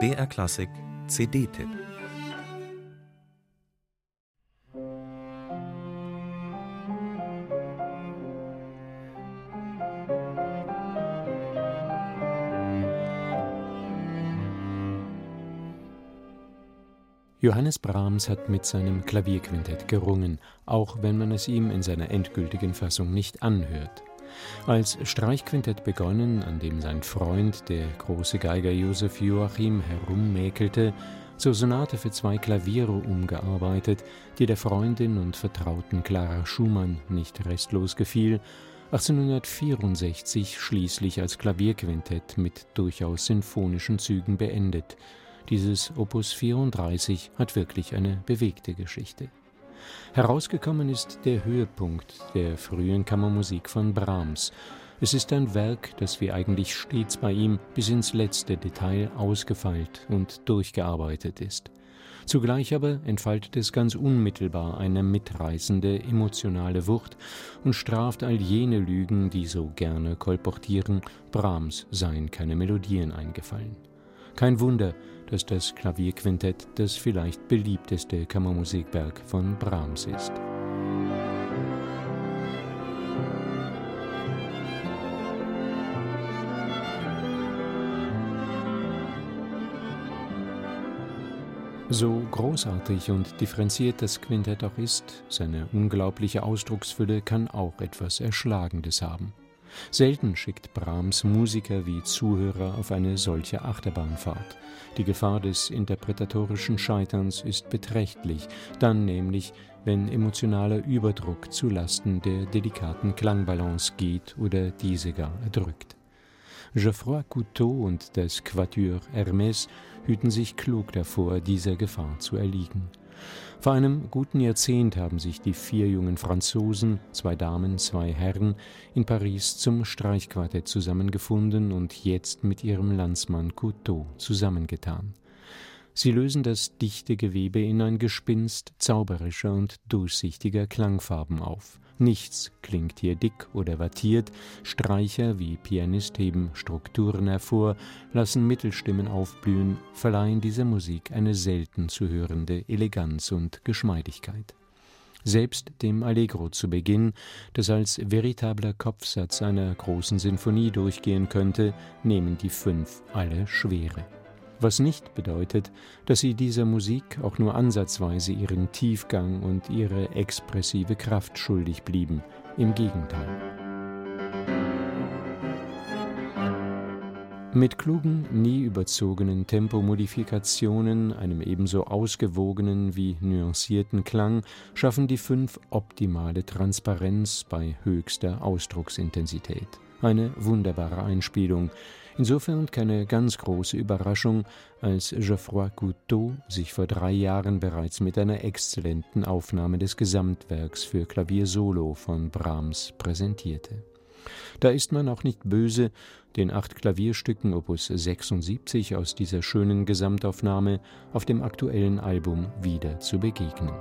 BR Klassik CD-Tipp Johannes Brahms hat mit seinem Klavierquintett gerungen, auch wenn man es ihm in seiner endgültigen Fassung nicht anhört. Als Streichquintett begonnen, an dem sein Freund, der große Geiger Josef Joachim, herummäkelte, zur Sonate für zwei Klaviere umgearbeitet, die der Freundin und Vertrauten Clara Schumann nicht restlos gefiel, 1864 schließlich als Klavierquintett mit durchaus sinfonischen Zügen beendet – dieses Opus 34 hat wirklich eine bewegte Geschichte. Herausgekommen ist der Höhepunkt der frühen Kammermusik von Brahms. Es ist ein Werk, das wie eigentlich stets bei ihm bis ins letzte Detail ausgefeilt und durchgearbeitet ist. Zugleich aber entfaltet es ganz unmittelbar eine mitreißende emotionale Wucht und straft all jene Lügen, die so gerne kolportieren, Brahms seien keine Melodien eingefallen. Kein Wunder, dass das Klavierquintett das vielleicht beliebteste Kammermusikwerk von Brahms ist. So großartig und differenziert das Quintett auch ist, seine unglaubliche Ausdrucksfülle kann auch etwas Erschlagendes haben. Selten schickt Brahms Musiker wie Zuhörer auf eine solche Achterbahnfahrt. Die Gefahr des interpretatorischen Scheiterns ist beträchtlich, dann nämlich, wenn emotionaler Überdruck zu Lasten der delikaten Klangbalance geht oder diese gar erdrückt. Geoffroy Couteau und das Quatuor Hermès hüten sich klug davor, dieser Gefahr zu erliegen. Vor einem guten Jahrzehnt haben sich die vier jungen Franzosen, zwei Damen, zwei Herren, in Paris zum Streichquartett zusammengefunden und jetzt mit ihrem Landsmann Couteau zusammengetan. Sie lösen das dichte Gewebe in ein Gespinst zauberischer und durchsichtiger Klangfarben auf. Nichts klingt hier dick oder wattiert, Streicher wie Pianist heben Strukturen hervor, lassen Mittelstimmen aufblühen, verleihen dieser Musik eine selten zu hörende Eleganz und Geschmeidigkeit. Selbst dem Allegro zu Beginn, das als veritabler Kopfsatz einer großen Sinfonie durchgehen könnte, nehmen die fünf alle Schwere was nicht bedeutet, dass sie dieser Musik auch nur ansatzweise ihren Tiefgang und ihre expressive Kraft schuldig blieben, im Gegenteil. Mit klugen, nie überzogenen Tempomodifikationen, einem ebenso ausgewogenen wie nuancierten Klang schaffen die fünf optimale Transparenz bei höchster Ausdrucksintensität. Eine wunderbare Einspielung, Insofern keine ganz große Überraschung, als Geoffroy Couteau sich vor drei Jahren bereits mit einer exzellenten Aufnahme des Gesamtwerks für Klavier Solo von Brahms präsentierte. Da ist man auch nicht böse, den acht Klavierstücken Opus 76 aus dieser schönen Gesamtaufnahme auf dem aktuellen Album wieder zu begegnen.